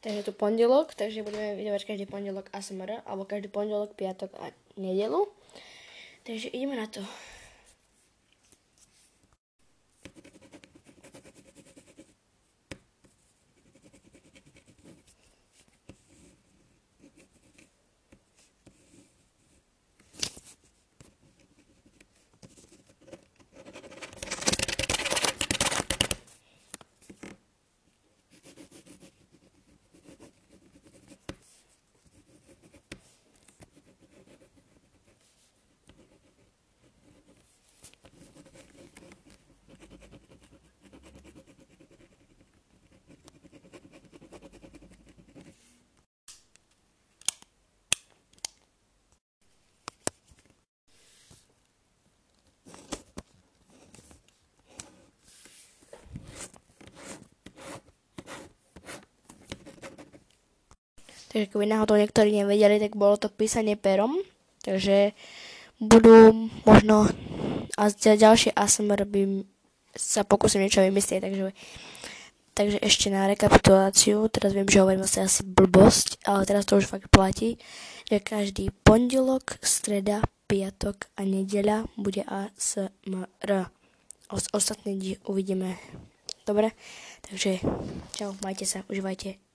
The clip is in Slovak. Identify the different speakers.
Speaker 1: Takže tu pondelok, takže budeme vydávať každý pondelok ASMR, alebo každý pondelok, piatok a nedelu. Takže ideme na to. Takže keby náhodou niektorí nevedeli, tak bolo to písanie perom. Takže budú možno a ďalšie ASMR by sa pokúsim niečo vymyslieť, takže, takže ešte na rekapituláciu, teraz viem, že hovorím asi asi blbosť, ale teraz to už fakt platí, že každý pondelok, streda, piatok a nedeľa bude ASMR. Os- ostatné uvidíme. Dobre? Takže čau, majte sa, užívajte.